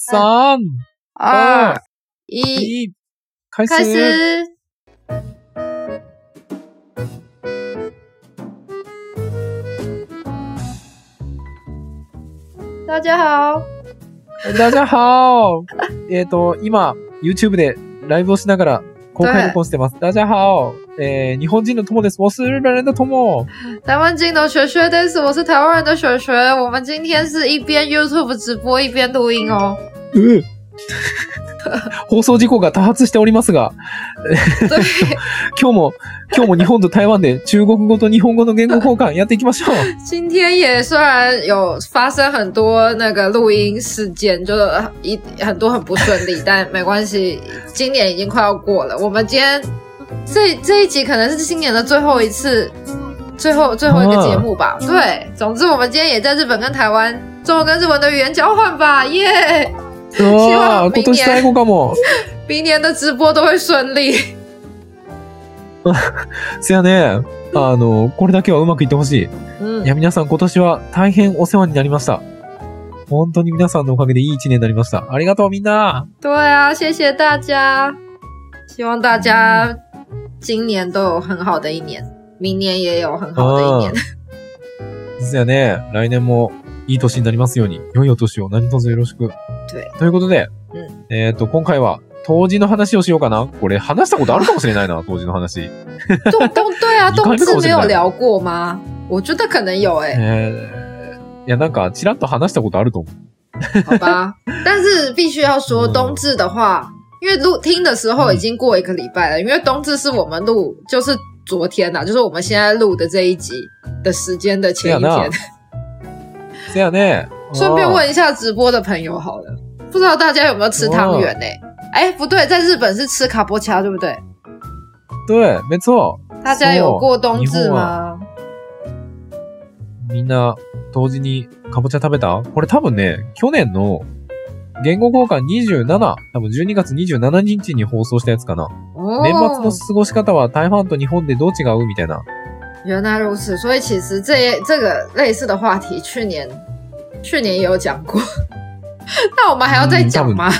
三、二、一，一，开始。开始。大家好，大家好。えっと、今、YouTube でライブをしながら公開録音してます。大家好。えー、日本人の友です。我是日本人的友。台湾金的雪雪的是，我是台湾人的雪雪。我们今天是一边 YouTube 直播一边录音哦。う 放送事故が多発しておりますが、对，今日も、今日も日本と台湾で中国語と日本語の言語交換やっていきましょう。今天也虽然有发生很多那个录音事件，就很多很不顺利，但没关系，今年已经快要过了。我们今天这这一集可能是今年的最后一次，最后最后一个节目吧。对，总之我们今天也在日本跟台湾中文跟日文的语言交换吧，耶、うわー今年。明年的直播都会顺利。せやね、あの、これだけはうまくいってほしい。嗯いや、皆さん今年は大変お世話になりました。本当に皆さんのおかげでいい一年になりました。ありがとうみんな。对啊，谢谢大家，希望大家今年都有很好的一年，明年也有很好的一年。ですよね。来年もいい年になりますように。良いお年を何卒よろしく。对ということで、うんえっ、と、今回は、当時の話をしようかな。これ話したことあるかもしれないな、当時の話。冬冬对啊，冬至没有聊过吗？我觉得可能有诶、えー、いや、なんか、ちらっと話したことあると思う。好吧。但是必须要说，嗯 冬至的话，因为录听的时候已经过一个礼拜了，因为冬至是我们录就是昨天呐、就是我们现在录的这一集的时间的前一对啊天。せやね。顺便うん问一下直播的朋友好了，不知道大家有没有吃汤圆呢？哎，不对，在日本是吃卡波恰，对不对？对、没错。大家有过冬至日本吗？みんな、同時にかぼちゃ食べたこれ多分ね、去年の 言語交換27、多分12月27日に放送したやつかな。哦，年末の過ごし方は台湾と日本でどう違う？みたいな。原来如此，所以其实这这个类似的话题，去年去年也有讲过。那我们还要再讲吗？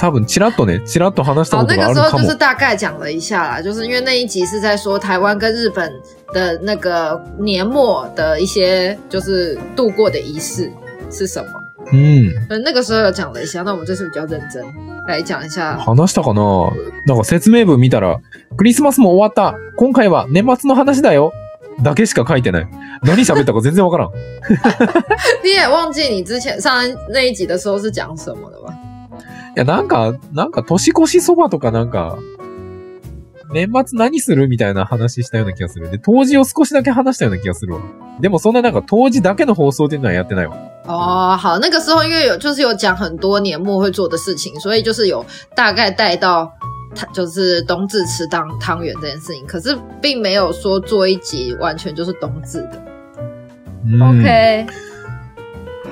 多分チラッとね、チラッと話した好，こと那があるかも个时候就是。大概讲了一下啦，就是因为那一集是在说台湾跟日本的那个年末的一些就是度过的仪式是什么。うん。所以那个时候有讲了一下，那我们这次比较认真来讲一下。話したかな？なんか説明文見たら、クリスマスも終わった。今回は年末の話だよ。だけしか書いてない。何喋ったか全然わからん。你也忘记你之前上那一集的时候是讲什么了吗？いや、なんか、なんか年越しそばとかなんか、年末何するみたいな話したような気がする。で、当時を少しだけ話したような気がするわ。でもそんななんか当時だけの放送っていうのはやってないわ。哦，好，那个时候因为有就是有讲很多年末会做的事情，所以就是有大概带到它就是冬至吃当汤圆这件事情，可是并没有说做一集完全就是冬至的。うん。 OK，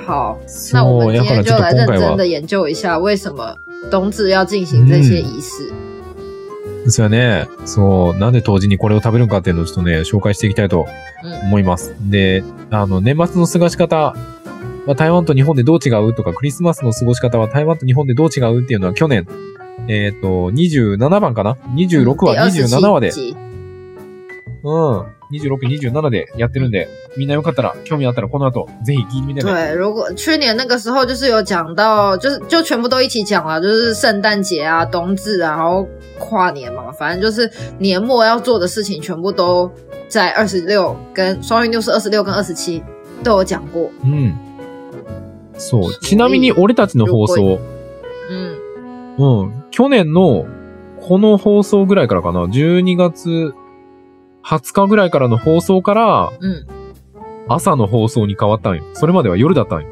好，那我そう、们今だからちょっと天就来认今回は、真的研究一下为什么冬至要进行这些仪式。ですよね。そう、なんで当時にこれを食べるんかっていうのをちょっとね、紹介していきたいとうん思います。で、あの、年末の過ごし方 は台湾と日本でどう違う？とか、クリスマスの過ごし方は台湾と日本でどう違う？っていうのは去年、えっ、と、27番かな ?26 話、27話で、集。うん。26、27でやってるんで、みんなよかったら、興味あったらこの後、ぜひ聞いてみてね。对，如果去年那个时候就是有讲到，就是就全部都一起讲了，就是圣诞节啊、冬至啊，然后跨年嘛，反正就是年末要做的事情，全部都在二十六跟双运六是二十六跟二十七都有讲过。うん。そう。ちなみに俺たちの放送、嗯，うん。去年のこの放送ぐらいからかな。12月20日ぐらいからの放送から嗯，朝の放送に変わったんよ。それまでは夜だったんよ。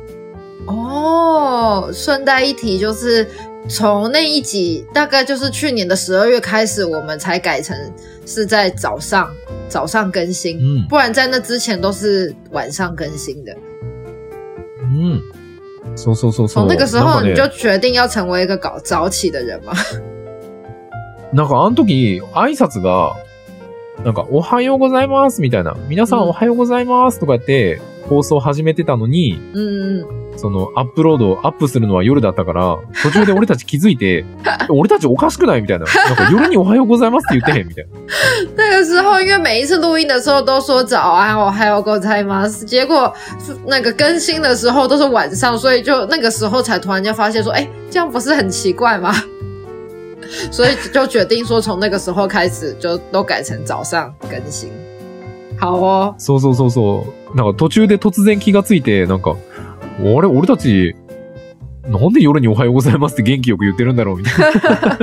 哦，顺带一提，就是从那一集大概就是去年的十二月开始，我们才改成是在早上早上更新，うん。不然在那之前都是晚上更新的。うん。そうそうそうそう。从那个时候你就决定要成为一个搞早起的人吗？なんかあの時、挨拶が、なんか、おはようございますみたいな。皆さうんんおはようございますとかやって、放送始めてたのに、嗯その、アップロード、アップするのは夜だったから、途中で俺たち気づいて、俺たちおかしくないみたいな。なんか夜におはようございますって言ってへんみたいな。那个时候，因为每一次录音的时候都说早安，我还有ございます，结果那个更新的时候都是晚上，所以就那个时候才突然间发现说，哎，这样不是很奇怪吗？所以就决定说，从那个时候开始就都改成早上更新。好哦，そうそうそうそう。なんか途中で突然気がついて、なんか、あれ、俺たち、なんで夜におはようございますって元気よく言ってるんだろうみたいな。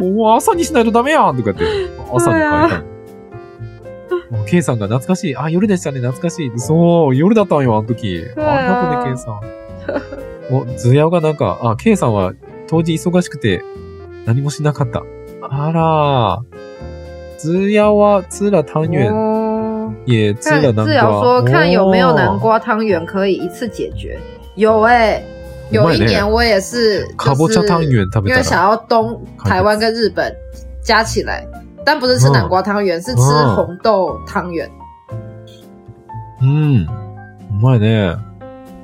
お朝にしないとダメやんとかって、朝に変えたの。もう K さんが懐かしい。あ、夜でしたね、懐かしい。そう、夜だったんよ、あの時。ありあがとうね、K さん。お、ズヤがなんか、あ、K さんは当時忙しくて何もしなかった。あらズヤは、ツラ単元。哦，也吃看了南瓜。志尧说看有没有南哦。瓜汤圆可以一次解决。有哎、有一年我也是。因为想要东台湾跟日本加起来，但不是吃南瓜汤圆，是吃嗯红豆汤圆。うん。うまいね。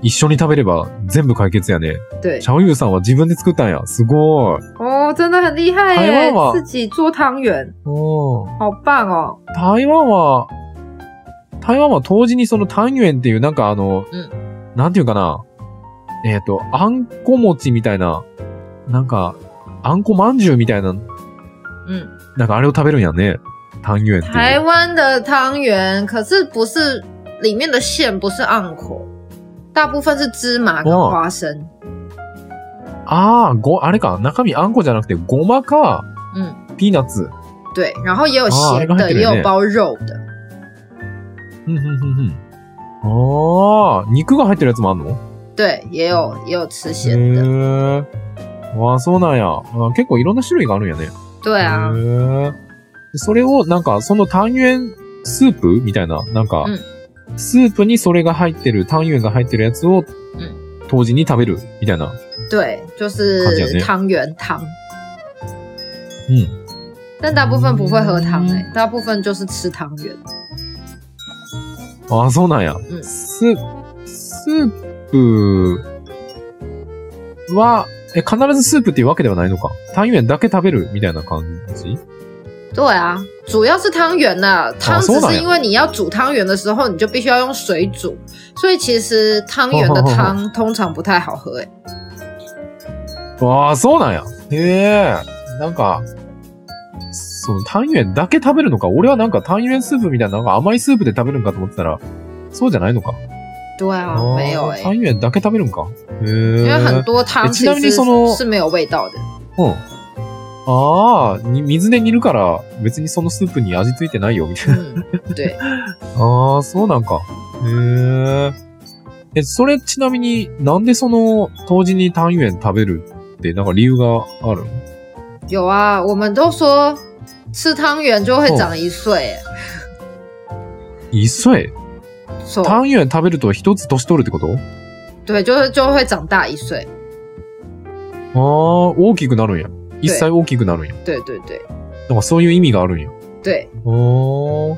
一緒に食べれば全部解決やね。对，チャオユーさんは自分で作ったんや。すごい。哦，真的很厉害台耶自己做汤圆，お好棒哦！台湾は、台湾は当時にその単元っていうなんかあの、うんなんていうかな。えっ、と、あんこ餅みたいな、なんか、あんこまんじゅうみたいな、嗯，なんかあれを食べるんやね。単元って台。湾的汤圆可是不是里面的馅不是暗口，大部分是芝麻跟哦花生。ああ、ご、あれか。中身あんこじゃなくて、ごまか、嗯，ピーナッツ。对，然后也有哦咸的，也有包肉的。ふんふんふんふん。ああ、肉が入ってるやつもあんの？对，也有也有吃へ咸的。え。わあ、そうなんや。あ結構いろんな種類があるんやね。对啊，へえ。それを、なんか、その単元スープみたいな、なんか、うんスープにそれが入ってる、単元が入ってるやつを、ん当時に食べる、みたいな。对，就是汤圆汤。うん。但大部分不会喝汤诶、大部分就是吃汤圆。ああ、そうなんや。うんス、スープは、え、必ずスープっていうわけではないのか。単元だけ食べるみたいな感じ？对啊，主要是汤圆呐、汤只是因为你要煮汤圆的时候，你就必须要用水煮，所以其实汤圆的汤通常不太好喝诶、わあ、そうなんや。へえ。なんか、その単元だけ食べるのか？俺はなんか単元スープみたいな、なんか甘いスープで食べるんかと思ってたら、そうじゃないのか？对啊，没有诶、単元だけ食べるんか。へ因为很え。多汤其实是没有味道的。うん。ああ、に水で煮るから別にそのスープに味ついてないよ、みたいな。ああ、そうなんか。へえ。え、それちなみになんでその当時に単元食べるってなんか理由があるの？有啊，我们都说吃汤圆就会长一岁、欸。一岁？そう単元食べると一つ年取るってこと？对，就是就会长大一岁。ああ、大きくなるんや。一歳大きくなるんや。对对对なんかそういう意味があるんや。对，あー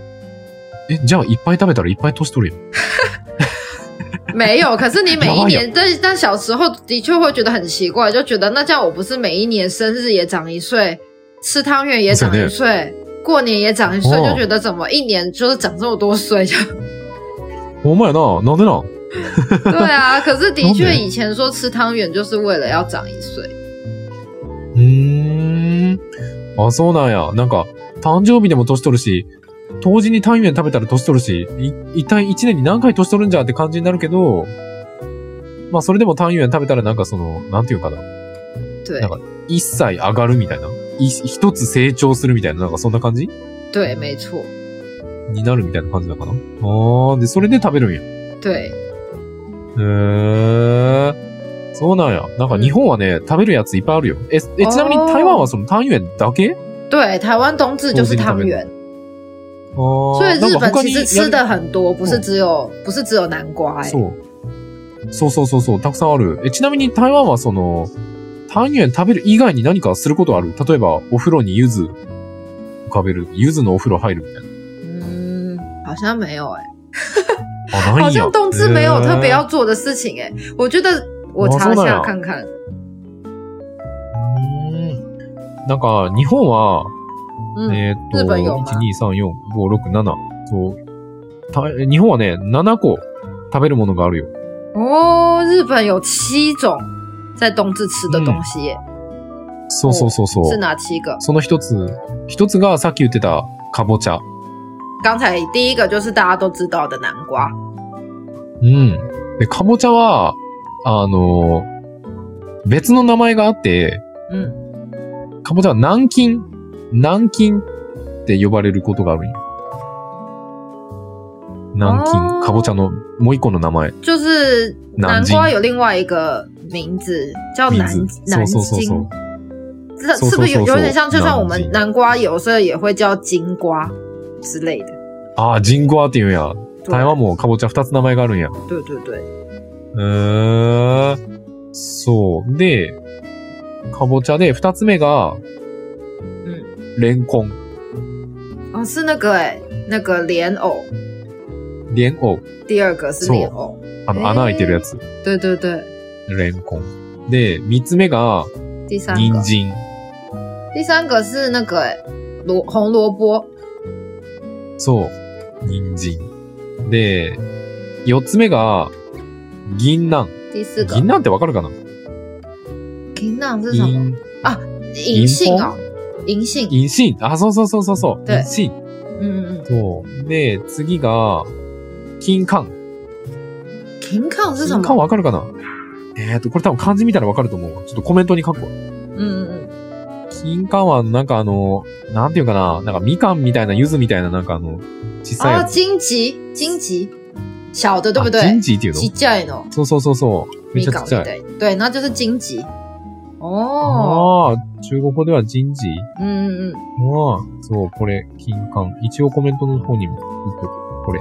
え、じゃあいっぱい食べたらいっぱい年取るやん。没有。可是你每一年，但但小时候的确会觉得很奇怪，就觉得那这样我不是每一年生日也长一岁，吃汤圆也长一岁，过年也长一岁，哦就觉得怎么一年就是长这么多岁？就お前な、なんでなん对啊。可是的确以前说吃汤圆就是为了要长一岁。うーん。あ、そうなんや。なんか、誕生日でも年取るし、当時に単元食べたら年取るし、い、一体一年に何回年取るんじゃって感じになるけど、まあそれでも単元食べたらなんかその、なんていうかな。对なんか、一歳上がるみたいな。い一つ成長するみたいな、なんかそんな感じ？对，没错，になるみたいな感じだかな？ああ、で、それで食べるんや。对。へえ。そうなんや。なんか日本はね、食べるやついっぱいあるよ。え、え、ちなみに台湾はその単元だけ？对，台湾冬至就是汤圆，あー所以日本其实吃的很多，不是只有不是只有南瓜、欸。そう。そうそうそうそう、たくさんある。え、ちなみに台湾はその、単元食べる以外に何かすることある？例えば、お風呂に柚子浮かべる。柚子のお風呂入るみたいな。嗯，好像没有哎、あ、ないんや好像。冬至没有特别要做的事情哎、我觉得我查一下看看。うーんなんか、日本は、嗯，えーっと、日本有吗1、2、3、4、5、6、7。そう。た日本はね、7個食べるものがあるよ。哦，日本有七种在冬至吃的东西耶，そうそうそうそう。是哪七个？その一つ、一つがさっき言ってた、かぼちゃ。刚才第一个就是大家都知道的南瓜，うん。で、かぼちゃは、あの、別の名前があって、嗯，かぼちゃは南京、南京って呼ばれることがあるんよ。南京、哦かぼちゃのもう一個の名前。就是南瓜有另外一个名字叫南南京う。。这是不是有有点像？就像我们南瓜有时候也会叫金瓜之类的。ああ、ジンゴアって言うんや。对台湾もかぼちゃ二つ名前があるんや。对对对，えー、そう。で、かぼちゃで二つ目が、嗯，レンコン。哦，是那个哎、那个莲藕，レンオ。第二个是莲藕，あの、えー穴開いてるやつ。对对对，レンコン。で、三つ目が、第三个，人参。第三个是那个哎、萝红萝卜，そう。人参。で、四つ目が、銀杏。第四个銀杏ってわかるかな？银杏是什么？銀、银杏哦，银杏，銀杏。あ、そうそうそうそうそう。で銀杏。嗯嗯嗯，そう。で、次が、金柑。金柑是什金柑么？わかるかな？えっ、と、これ多分漢字見たらわかると思うわ。ちょっとコメントに書くわ。嗯嗯嗯，金柑はなんかあの、なんていうかな、なんかみかんみたいな、柚子みたいな、なんかあの、小さい哦，やつ。荆棘，荆棘，小的对不あ对？金桔っていうの？ちっちゃいの，そうそうそうそう。めちゃちっちゃい。港对对，那就是荆棘。哦，ああ、中国語では人事嗯嗯嗯，ああ、そう、これ、金柑。一応コメントの方にも。これ。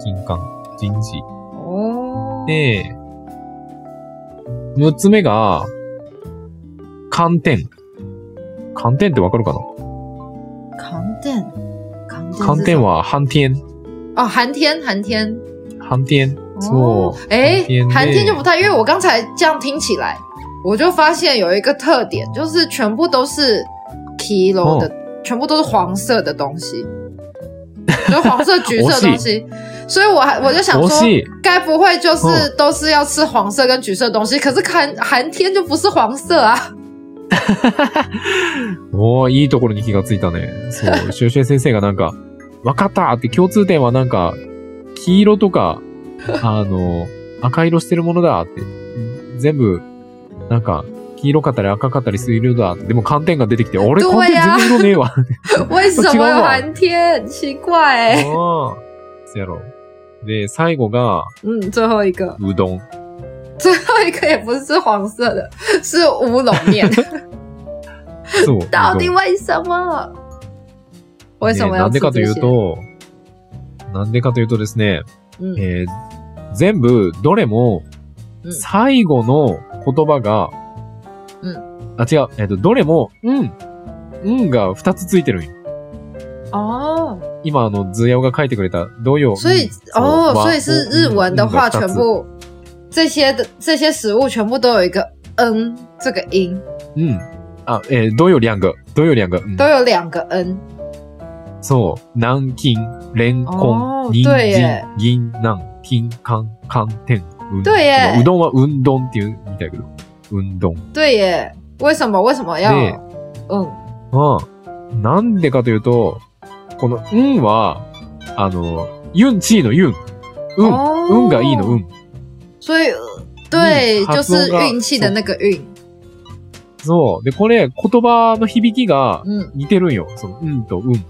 金柑。人事。哦，で、六つ目が、寒天。寒天ってわかるかな？寒天，寒天，寒天は寒天。哦，寒天，寒天。寒天。そ哦う。，哎寒天，寒天で就不太，因为我刚才这样听起来，我就发现有一个特点，就是全部都是 kilo 的，全部都是黄色的东西，就是黄色、橘色的东西。所以我还我就想说该不会就是嗯都是要吃黄色跟橘色的东西？可是 寒寒天就不是黄色啊？おーいいところに気がついたね。そう、シュウシュウ先生がなんか、わかったって共通点はなんか、黄色とか、あの、赤色してるものだって。全部、なんか、黄色かったり赤かったりする色だって。でも寒天が出てきて、俺对寒天呀全然色ねえわ。为什么寒天？奇怪哎、ああ、そやろ。で、最後が、嗯，最后一个，うどん。最后一个也不是黄色的，是乌龙面。そう。う 到底どん为什么？为什么ね要なんでかという？と、なんでかというとですね、嗯えー全部、どれもうん、最後の言葉が、うんあ、違う、えっ、と、どれも、うん、うんが二つついてるんよ。哦，今、あの、ズヤオが書いてくれた、同様。所以哦，わ所以是日文的话，全部这些的这些食物全部都有一个这个音，两个？两个？两个。そう。南京、レンコ哦ン、人参、銀杏、金柑、寒天。うん对耶うどんはうんどんっていうみたいだけど。うんどん。对耶，为什么？为什么要？对嗯ああ、なんでかというと、この、うんは、あの、ユンチーのユン。うん。哦運がいいの運。所以对，嗯就是运气的那个运。そう。で、これ、言葉の響きが嗯似てるんよ。その、うんとうん。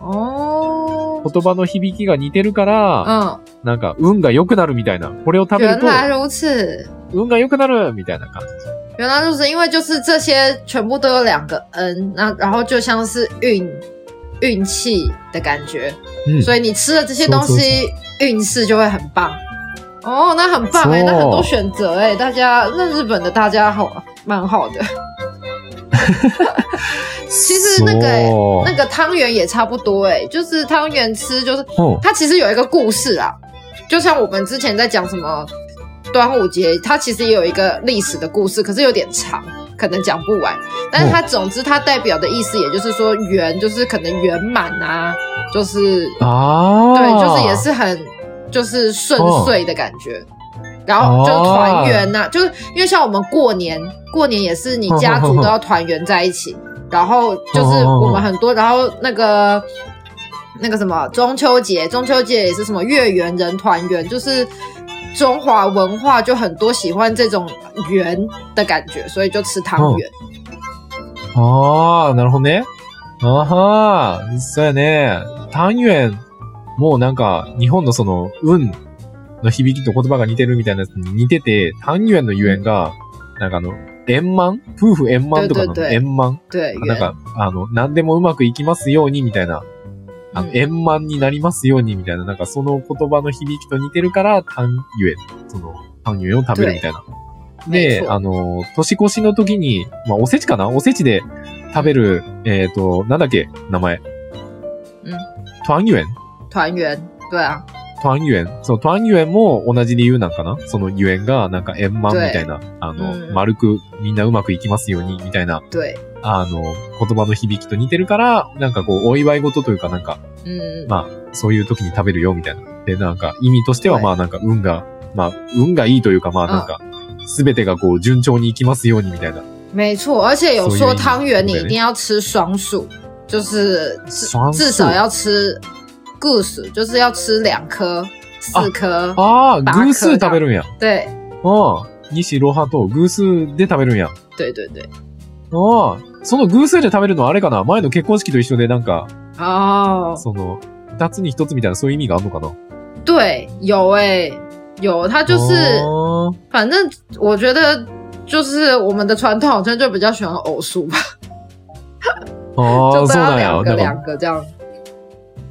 哦，言葉の響きが似てるから、嗯，なんか、運が良くなるみたいな。これを食べると、原来如此。運が良くなるみたいな感じ。原来就是因为就是这些全部都有两个 n，那然后就像是运运气的感觉，うん。所以你吃了这些东说说西，运势就会很棒。哦，那很棒哎、说那很多选择哎、大家那日本的大家好蛮好的。其实那个欸そう那个汤圆也差不多哎、就是汤圆吃就是うん它其实有一个故事啊， 就像我们之前在讲什么端午节，它其实也有一个历史的故事，可是有点长， 可能讲不完。但是它总之它代表的意思，也就是说圆，就是可能圆满啊，就是啊，对，就是也是很就是顺遂的感觉。然后就团圆呐、就是因为像我们过年，过年也是你家族都要团圆在一起。然后就是我们很多，然后那个那个什么中秋节，中秋节也是什么月圆人团圆，就是中华文化就很多喜欢这种圆的感觉，所以就吃汤圆。ああ、なるほどね。あはー、そうやね。単元もなんか、日本のその、運の響きと言葉が似てるみたいなやつに似てて、単元のゆえんが、なんかあの、円満？夫婦円満とかの円満？对，圆なんか、あの、何でもうまくいきますようにみたいな、あの、うん。円満になりますようにみたいな、なんかその言葉の響きと似てるから、単元、その、単元を食べるみたいな。で、あの、年越しの時に、まあ、おせちかな？おせちで食べる、えっ、と、なんだっけ？名前。うん。团圆团圆，对啊，团圆。そう、团圆も同じ理由なんかな？そのゆえんが、なんか円満みたいな、あの、うん。丸くみんなうまくいきますように、みたいな、对，あの、言葉の響きと似てるから、なんかこう、お祝い事というかなんか、嗯，まあ、そういう時に食べるよ、みたいな。で、なんか、意味としては、はいまあなんか、運が、まあ、運がいいというか、まあなんか、すべてがこう、順調にいきますように、みたいな。没错，而且有说所以汤圆你对一定要吃双数，就是至双数。至少要吃 goose，就是要吃两颗、四颗，ああ、バカ偶数食べるんや。对。ああ、西ロハと偶数で食べるんや。对对对，ああ、その偶数で食べるのはあれかな？前の結婚式と一緒でなんか、哦，その、二つに一つみたいなそういう意味があるのかな？对，有诶、有，它就是，あ反正我觉得就是我们的传统好像就比较喜欢偶数吧，あああ、就都そうなんや。要两个两个这样，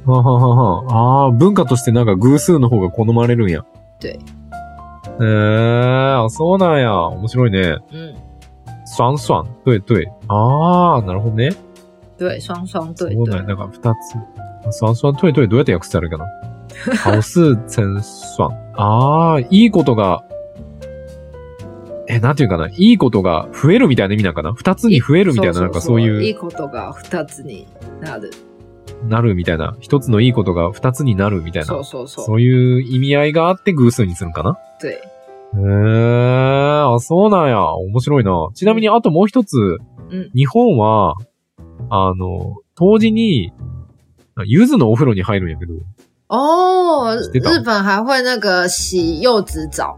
ははははああ、文化としてなんか偶数の方が好まれるんや。对。ええあそうなんや。面白いね。嗯，双双。对对。ああ、なるほどね。对，双双对そうなんや。对，なんか二つ。双双对对どうやって訳してあるかな好事成双。ああ、いいことが、え、なんていうかな。いいことが増えるみたいな意味なんかな二つに増えるみたいな、なんかそういう。いいことが二つになる。なるみたいな。一つのいいことが二つになるみたいな。そうそうそう。そういう意味合いがあって偶数にするんかな？对，へえ、あ、そうなんや。面白いな。ちなみに、あともう一つ、うん日本は、あの、当時に、柚子のお風呂に入るんやけど、哦，知道日本还会那个洗柚子澡。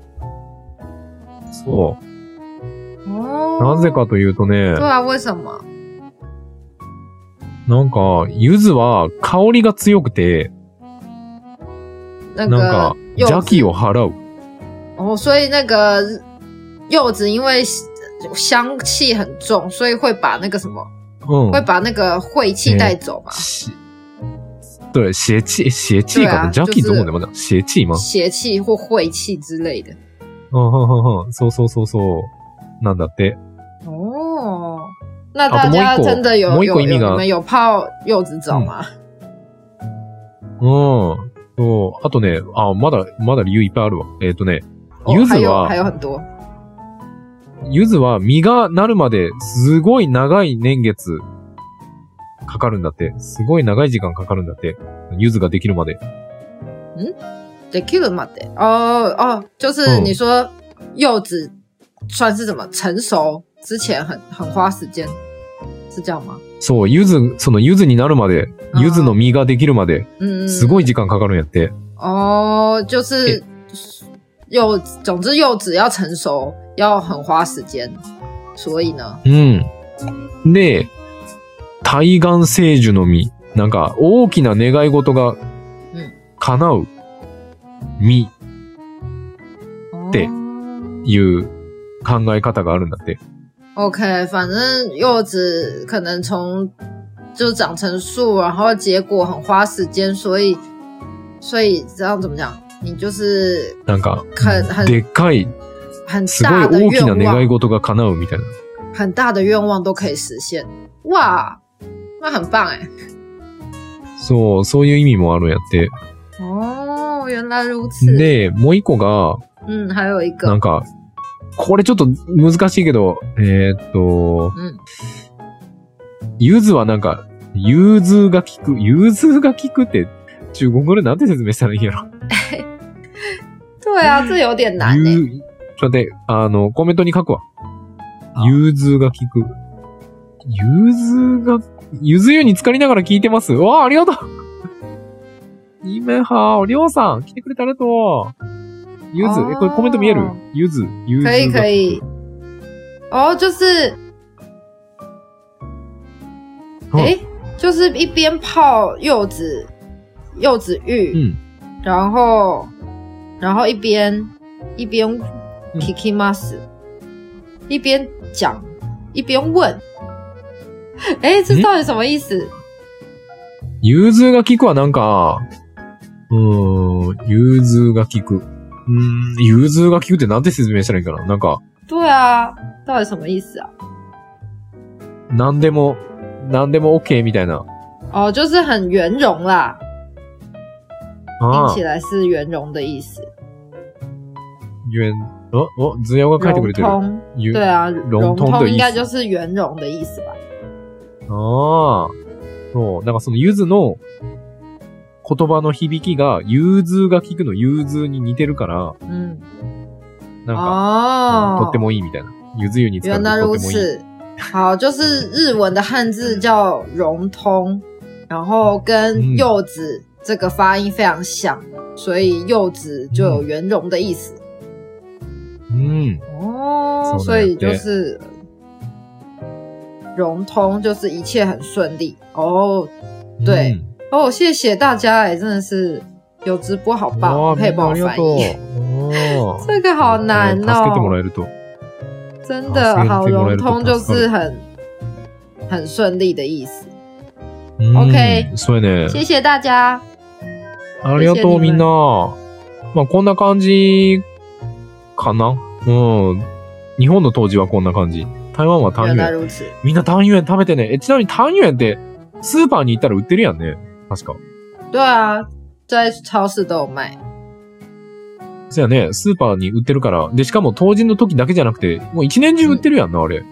そう。哦，なぜかというとね对，啊，为什么？なんか、柚子は香りが強くて、那なんか邪気子を払う。哦，所以那个柚子因为香气很重，所以会把那个什么，うん会。把那个晦气带走嘛，し对、邪气、邪气かな对啊邪気どうでもだ。邪气吗？邪气或晦气之类的。うん、うん、うん、うん。そうそうそうそう。なんだって。哦，那啊大家真的有有有你们有泡柚子澡吗？うん。そう。あとね、あ、まだ、まだ理由いっぱいあるわ。えっ、とね、哦柚子は还有很多。柚子は実がなるまで、すごい長い年月、かかるんだって。すごい長い時間かかるんだって。柚子ができるまで。できるまで哦哦，就是嗯你说柚子算是怎么成熟之前很很花时间，そう、柚子、その柚子になるまで、柚子の実ができるまで、嗯，すごい時間かかるんやって。哦，就是柚，总之柚子要成熟要很花时间，所以呢，うん。で、対岸聖樹の実。なんか、大きな願い事がうん叶う実对哦いう考え方があるんだって。OK，反正柚子可能从就长成树，然后结果很花时间，所以所以这样怎么讲？你就是なんか、很很でっかい、很すごい大的大きな願い事が叶うみたいな。很大的愿望都可以实现。哇，那很棒哎！そう、そういう意味もあるんやって。哦，哦，原来如此。で、もう一個が、嗯，还有一个なん，か、これちょっと難しいけど、えーっと、嗯，ゆずはなんか、融通が効く。融通が効くって、中国語でなんて説明したらいいんやろ？对啊，这有点难欸诶。ゆちょっと待って、あの、コメントに書くわ。あ融通が効く。融通が、ゆず湯に浸かりながら聞いてます。わあ、ありがとう イメハー、りょうさん、来てくれてありがとう。ゆず、え、これコメント見える？あーゆず、ゆず。が。可以可以。哦，就是，哦诶，就是一边泡柚子柚子浴，うん。然后然后一边一边嗯。kiki mas，、一边讲一边问，哎，这嗯到底什么意思？融通が効くはなんか、うーん、融通が効く。うーん、融通が効くってなんて説明したらいいかな？なんか、对啊，到底什么意思啊？なんでも、なんでも OK みたいな。哦，就是很圆融啦，听あ起来是圆融的意思。圆、お、お、ズヤオが書いてくれてる。融通，ゆ对啊，融融通应该就是圆融的意思吧？ああ。そう。だからそのゆずの言葉の響きが、融通が効くの融通に似てるから、嗯，なんか、哦，とってもいいみたいな。ゆず湯に使うととってもいい。此，好，就是日文的汉字叫融通，然后跟嗯柚子这个发音非常像，所以柚子就有圆融的意思。うん。哦，所以就是融通，就是一切很顺利。哦对哦，谢谢大家哎，真的是有直播好うん。棒，可以帮我。翻译。这个好难哦。真的好融通，就是很很顺利的意思。うん OK。谢谢大家。ありがとう、みんな。まあ、こんな感じかな？うん。日本の当時はこんな感じ。台湾は単元。みんな単元食べてね。え、ちなみに単元って、スーパーに行ったら売ってるやんね。確か。对啊，在超市都有卖。そうやね。スーパーに売ってるから。で、しかも当時の時だけじゃなくて、もう一年中売ってるやんな、あれ。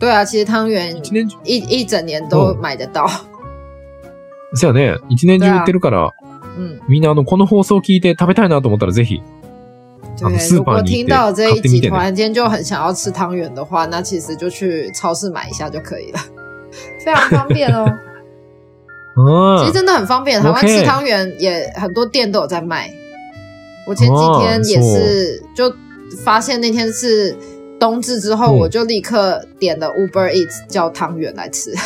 对啊，其实汤圆一年中。一一整年都买得到。そうやね。一年中売ってるから、嗯，みんなあの、この放送聞い。て食べたい。なと思ったらぜひ。对啊ス。ー如果パーに行って听到这一集，突然间就很想要吃汤圆的话，那其实就去超市买一下就可以了，非常方便哦。其实真的很方便。台湾吃汤圆也很多店都有在卖。我前几天也是就发现那天是冬至之后，我就立刻点了 Uber Eats 叫汤圆来吃。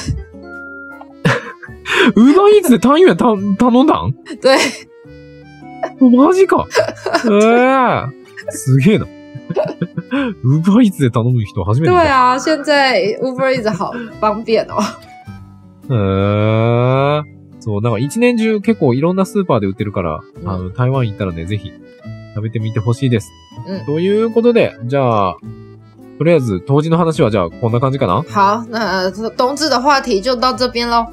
Uber Eats 汤圆汤汤东汤。对。我妈鸡搞。死劲的。Uber Eats 汤东汤。对啊，现在 Uber Eats 好方便哦。へえそう、なんか一年中結構いろんなスーパーで売ってるから、うんあの、台湾行ったらね、ぜひ食べてみてほしいです。うんということで、じゃあ、とりあえず当時の話はじゃあこんな感じかな？好，那冬至的话题就到这边喽。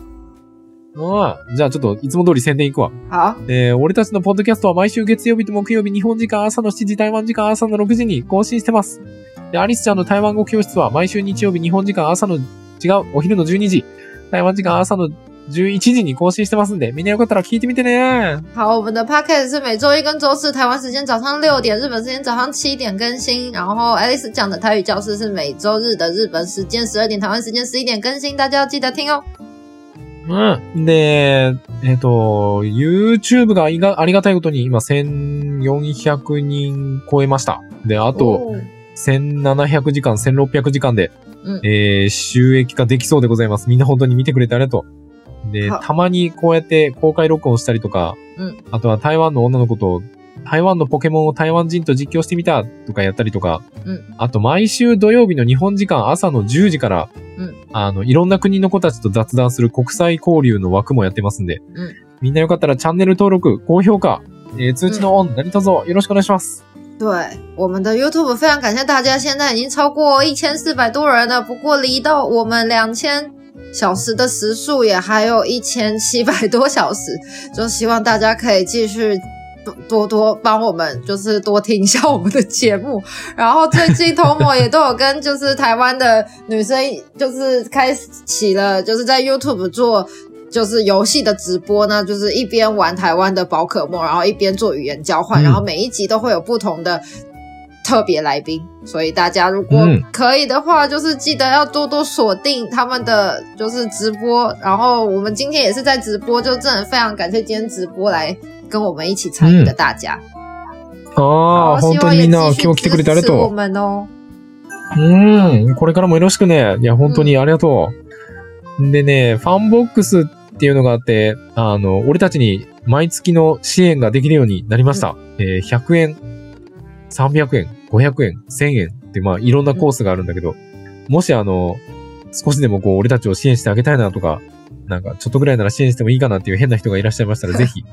うん。じゃあちょっといつも通り宣伝いくわ。好，えー、俺たちのポッドキャストは毎週月曜日と木曜日、日本時間朝の7時、台湾時間朝の6時に更新してます。で、アリスちゃんの台湾語教室は毎週日曜日、日本時間朝の、違う、お昼の12時、台湾時間朝の11時に更新してますんで、みんなよかったら聞いてみてね。好，我们的 podcast 是每周一跟周四台湾时间早上六点，日本时间早上七点更新。然后 Alice 讲的台语教室是每周日的日本时间十二点，台湾时间十一点更新，大家要记得听哦。うん。で、えっ、と、YouTube がありがありがたいことに今1400人超えました。で、あと、哦1700時間、1600時間で、うん。えー収益化できそうでございます。みんな本当に見てくれてありがとう。では、たまにこうやって公開録音したりとか、うん。あとは台湾の女の子と、台湾のポケモンを台湾人と実況してみたとかやったりとか、うん。あと毎週土曜日の日本時間朝の10時から、うん。あの、いろんな国の子たちと雑談する国際交流の枠もやってますんで、うん。みんなよかったらチャンネル登録、高評価、えー通知のオン、何卒よろしくお願いします。对，我们的 YouTube 非常感谢大家，现在已经超过一千四百多人了。不过离到我们两千小时的时数也还有一千七百多小时，就希望大家可以继续多多帮我们，就是多听一下我们的节目。然后最近 Tomo 也都有跟就是台湾的女生，就是开启了就是在 YouTube 做就是游戏的直播呢，就是一边玩台湾的宝可梦，然后一边做语言交换，嗯然后每一集都会有不同的。特别来宾，所以大家如果嗯可以的话，就是记得要多多锁定他们的就是直播。然后我们今天也是在直播，就真的非常感谢今天直播来跟我们一起参与的大家。ああ、好本当にみんな今日来てくれてありがと们哦。う。うん。これからもよろしくね。いや、本当にありがとう。でね、ファンボックスっていうのがあって、あの、俺たちに毎月の支援ができるようになりました。えー100円、300円、500円、1000円って、まあ、いろんなコースがあるんだけど、もしあの、少しでもこう、俺たちを支援してあげたいなとか、なんか、ちょっとぐらいなら支援してもいいかなっていう変な人がいらっしゃいましたら、ぜひ、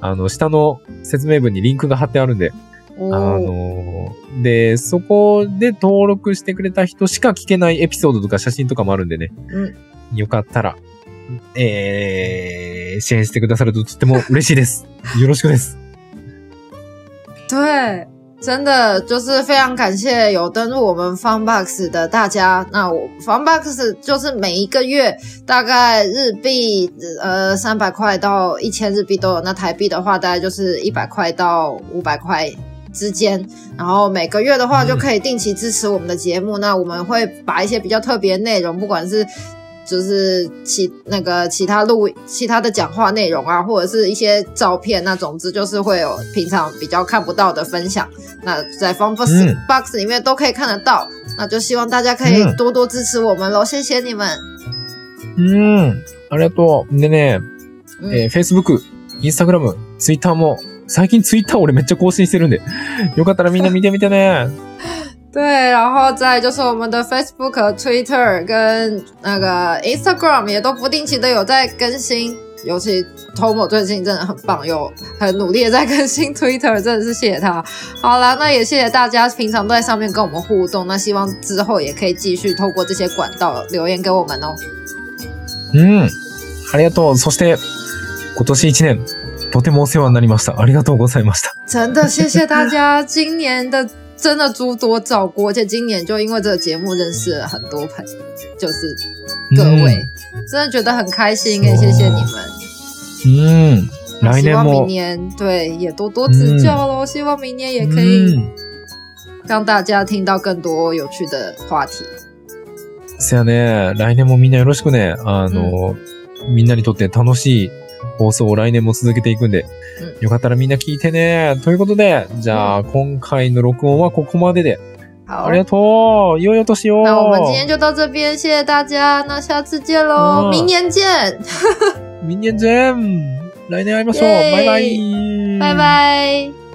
あの、下の説明文にリンクが貼ってあるんで、あ哦，のーで、そこで登録してくれた人しか聞けないエピソードとか写真とかもあるんでね。うんよかったら、えー、支援してくださるととっても嬉しいです。よろしくです。对，真的就是非常感谢有登录我们 Funbox 的大家。那我 Funbox 就是每一个月大概日币呃三百块到一千日币都有，那台币的话大概就是一百块到五百块。之间，然后每个月的话嗯就可以定期支持我们的节目。那我们会把一些比较特别的内容，不管是 就是其那个其他录其他的讲话内容啊，或者是一些照片，那总之就是会有平常比较看不到的分享。那在 Fun Box、嗯 Box 里面都可以看得到。那就希望大家可以嗯多多支持我们喽，谢谢你们。うん。ありがとう。でね、嗯えー Facebook、Instagram、Twitter も、最近 Twitter 俺めっちゃ更新してるんで、よかったらみんな見てみてね。 对，然后再就是我们的 Facebook、Twitter 跟那个 Instagram 也都不定期的有在更新，尤其 Tomo 最近真的很棒，有很努力的在更新 Twitter，真的是谢谢他。好啦，那也谢谢大家平常都在上面跟我们互动，那希望之后也可以继续透过这些管道留言给我们哦。うん。ありがとう。そして、今年一年、とてもお世話になりました。ありがとうございました。真的谢谢大家，今年的 真的诸多照顾，而且今年就因为这个节目认识了很多朋友，就是各位，真的觉得很开心也谢谢你们。うん。うん。来年希望明も。年对也多多指教喽，希望明年也可以うん。让大家听到更多有趣的话题。そやね、来年もみんなよろしくね。あの、みんなにとって楽しい放送を来年も続けていくんで、うよかったらみんな聞いてね。ということで、じゃあ、今回の録音はここまでで。好あり，がとう。良いお年を。那我们今天就到这边，谢谢大家，那下次见喽，嗯明年见，明年见。来年会いましょう。イェーイバイバイ。拜。拜。